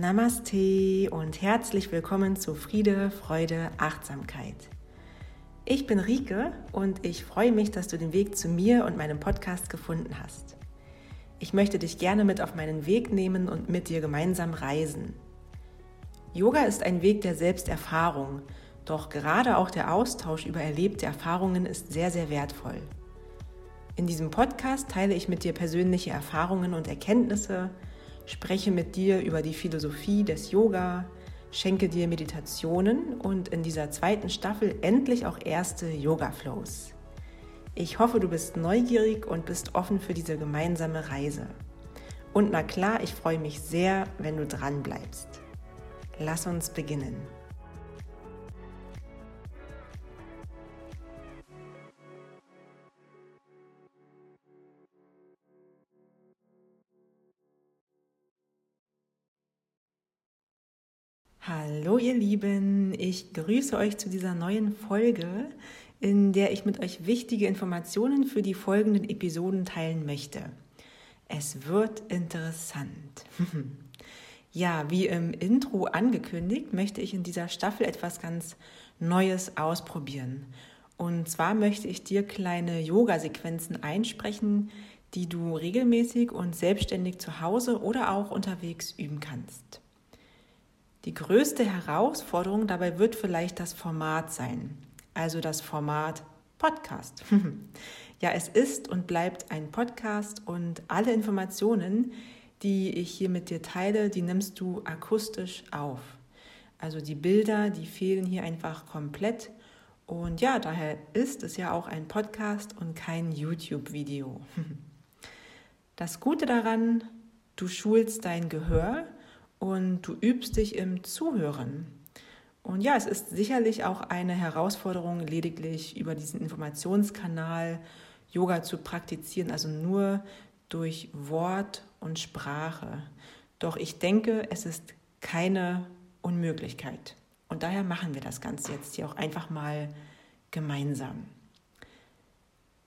Namaste und herzlich willkommen zu Friede, Freude, Achtsamkeit. Ich bin Rike und ich freue mich, dass du den Weg zu mir und meinem Podcast gefunden hast. Ich möchte dich gerne mit auf meinen Weg nehmen und mit dir gemeinsam reisen. Yoga ist ein Weg der Selbsterfahrung, doch gerade auch der Austausch über erlebte Erfahrungen ist sehr, sehr wertvoll. In diesem Podcast teile ich mit dir persönliche Erfahrungen und Erkenntnisse, spreche mit dir über die Philosophie des Yoga, schenke dir Meditationen und in dieser zweiten Staffel endlich auch erste Yoga-Flows. Ich hoffe, du bist neugierig und bist offen für diese gemeinsame Reise. Und na klar, ich freue mich sehr, wenn du dran bleibst. Lass uns beginnen. Hallo ihr Lieben, ich grüße euch zu dieser neuen Folge, in der ich mit euch wichtige Informationen für die folgenden Episoden teilen möchte. Es wird interessant. ja, wie im Intro angekündigt, möchte ich in dieser Staffel etwas ganz Neues ausprobieren. Und zwar möchte ich dir kleine Yoga-Sequenzen einsprechen, die du regelmäßig und selbstständig zu Hause oder auch unterwegs üben kannst. Die größte Herausforderung dabei wird vielleicht das Format sein, also das Format Podcast. ja, es ist und bleibt ein Podcast und alle Informationen, die ich hier mit dir teile, die nimmst du akustisch auf. Also die Bilder, die fehlen hier einfach komplett. Und ja, daher ist es ja auch ein Podcast und kein YouTube-Video. Das Gute daran, du schulst dein Gehör und du übst dich im Zuhören. Und ja, es ist sicherlich auch eine Herausforderung, lediglich über diesen Informationskanal Yoga zu praktizieren, also nur durch Wort und Sprache. Doch ich denke, es ist keine Unmöglichkeit. Und daher machen wir das Ganze jetzt hier auch einfach mal gemeinsam.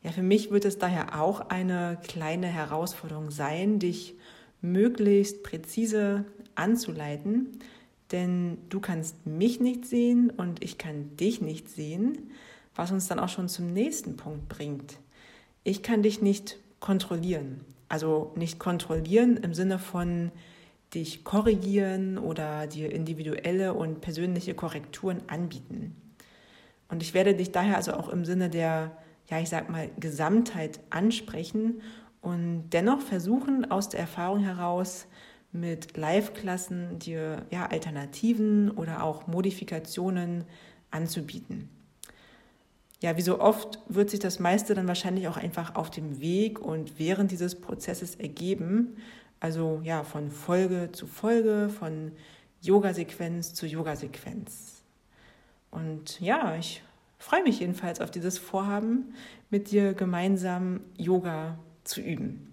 Ja, für mich wird es daher auch eine kleine Herausforderung sein, dich möglichst präzise anzuleiten, denn du kannst mich nicht sehen und ich kann dich nicht sehen, was uns dann auch schon zum nächsten Punkt bringt. Ich kann dich nicht kontrollieren. Also nicht kontrollieren im Sinne von dich korrigieren oder dir individuelle und persönliche Korrekturen anbieten. Und ich werde dich daher also auch im Sinne der, ja, ich sag mal, Gesamtheit ansprechen und dennoch versuchen, aus der Erfahrung heraus mit Live-Klassen dir ja, Alternativen oder auch Modifikationen anzubieten. Ja, wie so oft wird sich das meiste dann wahrscheinlich auch einfach auf dem Weg und während dieses Prozesses ergeben. Also ja, von Folge zu Folge, von Yoga-Sequenz zu Yoga-Sequenz. Und ja, ich freue mich jedenfalls auf dieses Vorhaben, mit dir gemeinsam Yoga zu üben.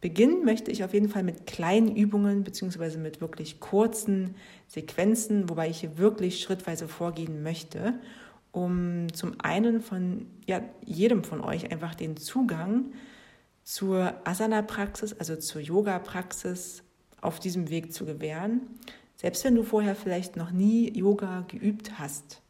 Beginnen möchte ich auf jeden Fall mit kleinen Übungen beziehungsweise mit wirklich kurzen Sequenzen, wobei ich hier wirklich schrittweise vorgehen möchte, um zum einen von ja, jedem von euch einfach den Zugang zur Asana-Praxis, also zur Yoga-Praxis auf diesem Weg zu gewähren, selbst wenn du vorher vielleicht noch nie Yoga geübt hast.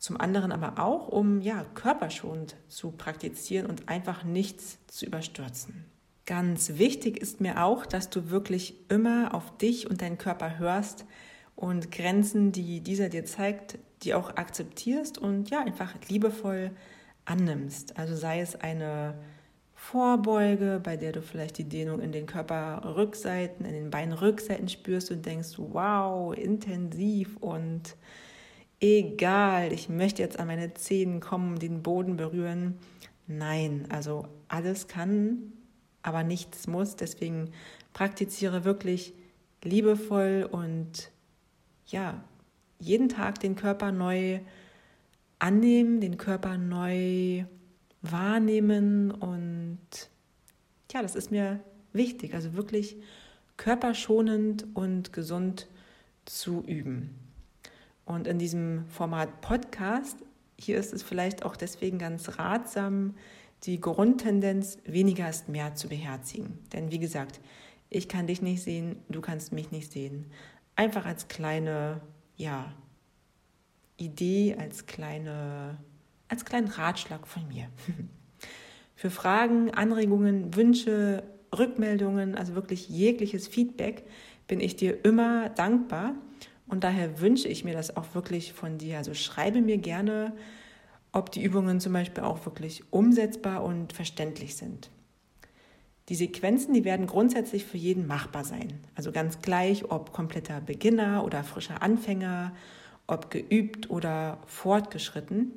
Zum anderen aber auch, um ja, körperschonend zu praktizieren und einfach nichts zu überstürzen. Ganz wichtig ist mir auch, dass du wirklich immer auf dich und deinen Körper hörst und Grenzen, die dieser dir zeigt, die auch akzeptierst und ja, einfach liebevoll annimmst. Also sei es eine Vorbeuge, bei der du vielleicht die Dehnung in den Körperrückseiten, in den Beinrückseiten spürst und denkst, wow, intensiv und egal, ich möchte jetzt an meine Zehen kommen, den Boden berühren. Nein, also alles kann, aber nichts muss. Deswegen praktiziere wirklich liebevoll und ja, jeden Tag den Körper neu annehmen, den Körper neu wahrnehmen und ja, das ist mir wichtig, also wirklich körperschonend und gesund zu üben. Und in diesem Format Podcast, hier ist es vielleicht auch deswegen ganz ratsam, die Grundtendenz weniger ist mehr zu beherzigen. Denn wie gesagt, Ich kann dich nicht sehen, du kannst mich nicht sehen. Einfach als kleine, ja, Idee, als kleine, als kleinen Ratschlag von mir. Für Fragen, Anregungen, Wünsche, Rückmeldungen, also wirklich jegliches Feedback, bin ich dir immer dankbar. Und daher wünsche ich mir das auch wirklich von dir. Also schreibe mir gerne, ob die Übungen zum Beispiel auch wirklich umsetzbar und verständlich sind. Die Sequenzen, die werden grundsätzlich für jeden machbar sein. Also ganz gleich, ob kompletter Beginner oder frischer Anfänger, ob geübt oder fortgeschritten.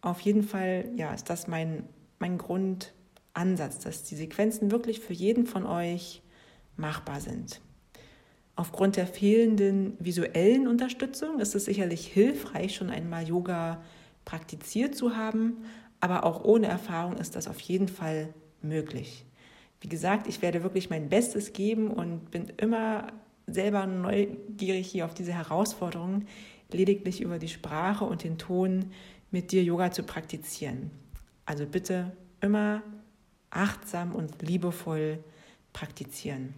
Auf jeden Fall ja, ist das mein, mein Grundansatz, dass die Sequenzen wirklich für jeden von euch machbar sind. Aufgrund der fehlenden visuellen Unterstützung ist es sicherlich hilfreich, schon einmal Yoga praktiziert zu haben, aber auch ohne Erfahrung ist das auf jeden Fall möglich. Wie gesagt, ich werde wirklich mein Bestes geben und bin immer selber neugierig hier auf diese Herausforderung, lediglich über die Sprache und den Ton mit dir Yoga zu praktizieren. Also bitte immer achtsam und liebevoll praktizieren.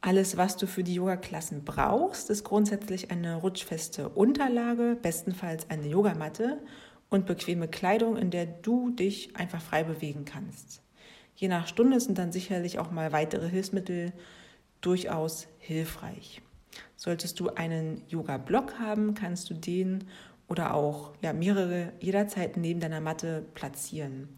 Alles, was du für die Yoga-Klassen brauchst, ist grundsätzlich eine rutschfeste Unterlage, bestenfalls eine Yogamatte und bequeme Kleidung, in der du dich einfach frei bewegen kannst. Je nach Stunde sind dann sicherlich auch mal weitere Hilfsmittel durchaus hilfreich. Solltest du einen Yoga-Block haben, kannst du den oder auch ja, mehrere jederzeit neben deiner Matte platzieren.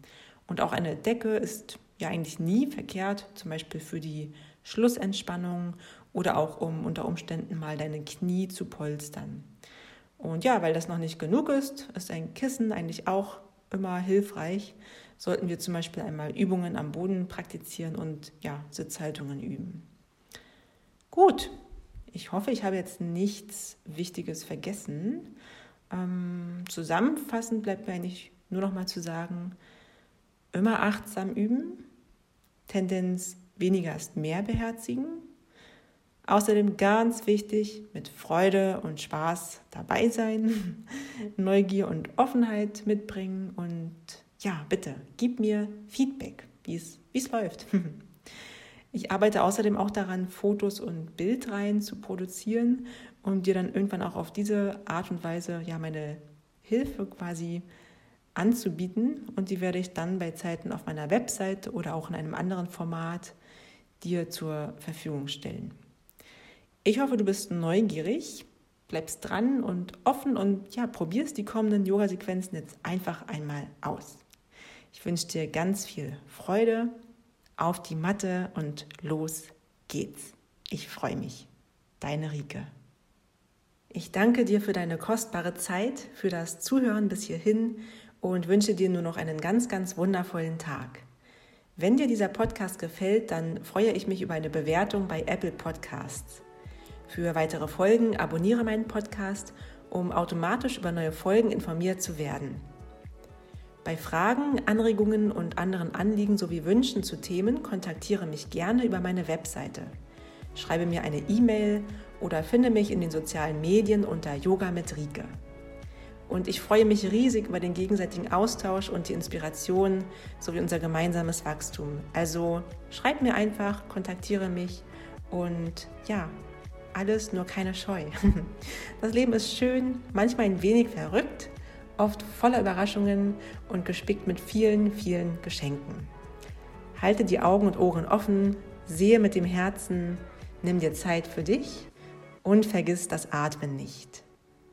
Und auch eine Decke ist ja eigentlich nie verkehrt, zum Beispiel für die Schlussentspannung oder auch um unter Umständen mal deine Knie zu polstern. Und ja, weil das noch nicht genug ist, ist ein Kissen eigentlich auch immer hilfreich. Sollten wir zum Beispiel einmal Übungen am Boden praktizieren und ja, Sitzhaltungen üben. Gut, ich hoffe, ich habe jetzt nichts Wichtiges vergessen. Ähm, zusammenfassend bleibt mir eigentlich nur noch mal zu sagen, immer achtsam üben, Tendenz weniger ist mehr beherzigen. Außerdem ganz wichtig, mit Freude und Spaß dabei sein, Neugier und Offenheit mitbringen und ja, bitte, gib mir Feedback, wie es läuft. Ich arbeite außerdem auch daran, Fotos und Bildreihen zu produzieren und dir dann irgendwann auch auf diese Art und Weise ja meine Hilfe quasi anzubieten. Und die werde ich dann bei Zeiten auf meiner Website oder auch in einem anderen Format dir zur Verfügung stellen. Ich hoffe, du bist neugierig, bleibst dran und offen und ja, probierst die kommenden Yoga-Sequenzen jetzt einfach einmal aus. Ich wünsche dir ganz viel Freude auf die Matte und los geht's. Ich freue mich. Deine Rike. Ich danke dir für deine kostbare Zeit, für das Zuhören bis hierhin und wünsche dir nur noch einen ganz, ganz wundervollen Tag. Wenn dir dieser Podcast gefällt, dann freue ich mich über eine Bewertung bei Apple Podcasts. Für weitere Folgen abonniere meinen Podcast, um automatisch über neue Folgen informiert zu werden. Bei Fragen, Anregungen und anderen Anliegen sowie Wünschen zu Themen kontaktiere mich gerne über meine Webseite. Schreibe mir eine E-Mail oder finde mich in den sozialen Medien unter Yoga mit Rike. Und ich freue mich riesig über den gegenseitigen Austausch und die Inspiration sowie unser gemeinsames Wachstum. Also schreib mir einfach, kontaktiere mich und ja, alles nur keine Scheu. Das Leben ist schön, manchmal ein wenig verrückt, oft voller Überraschungen und gespickt mit vielen, vielen Geschenken. Halte die Augen und Ohren offen, sehe mit dem Herzen, nimm dir Zeit für dich und vergiss das Atmen nicht.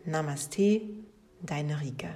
Namaste deine Rike.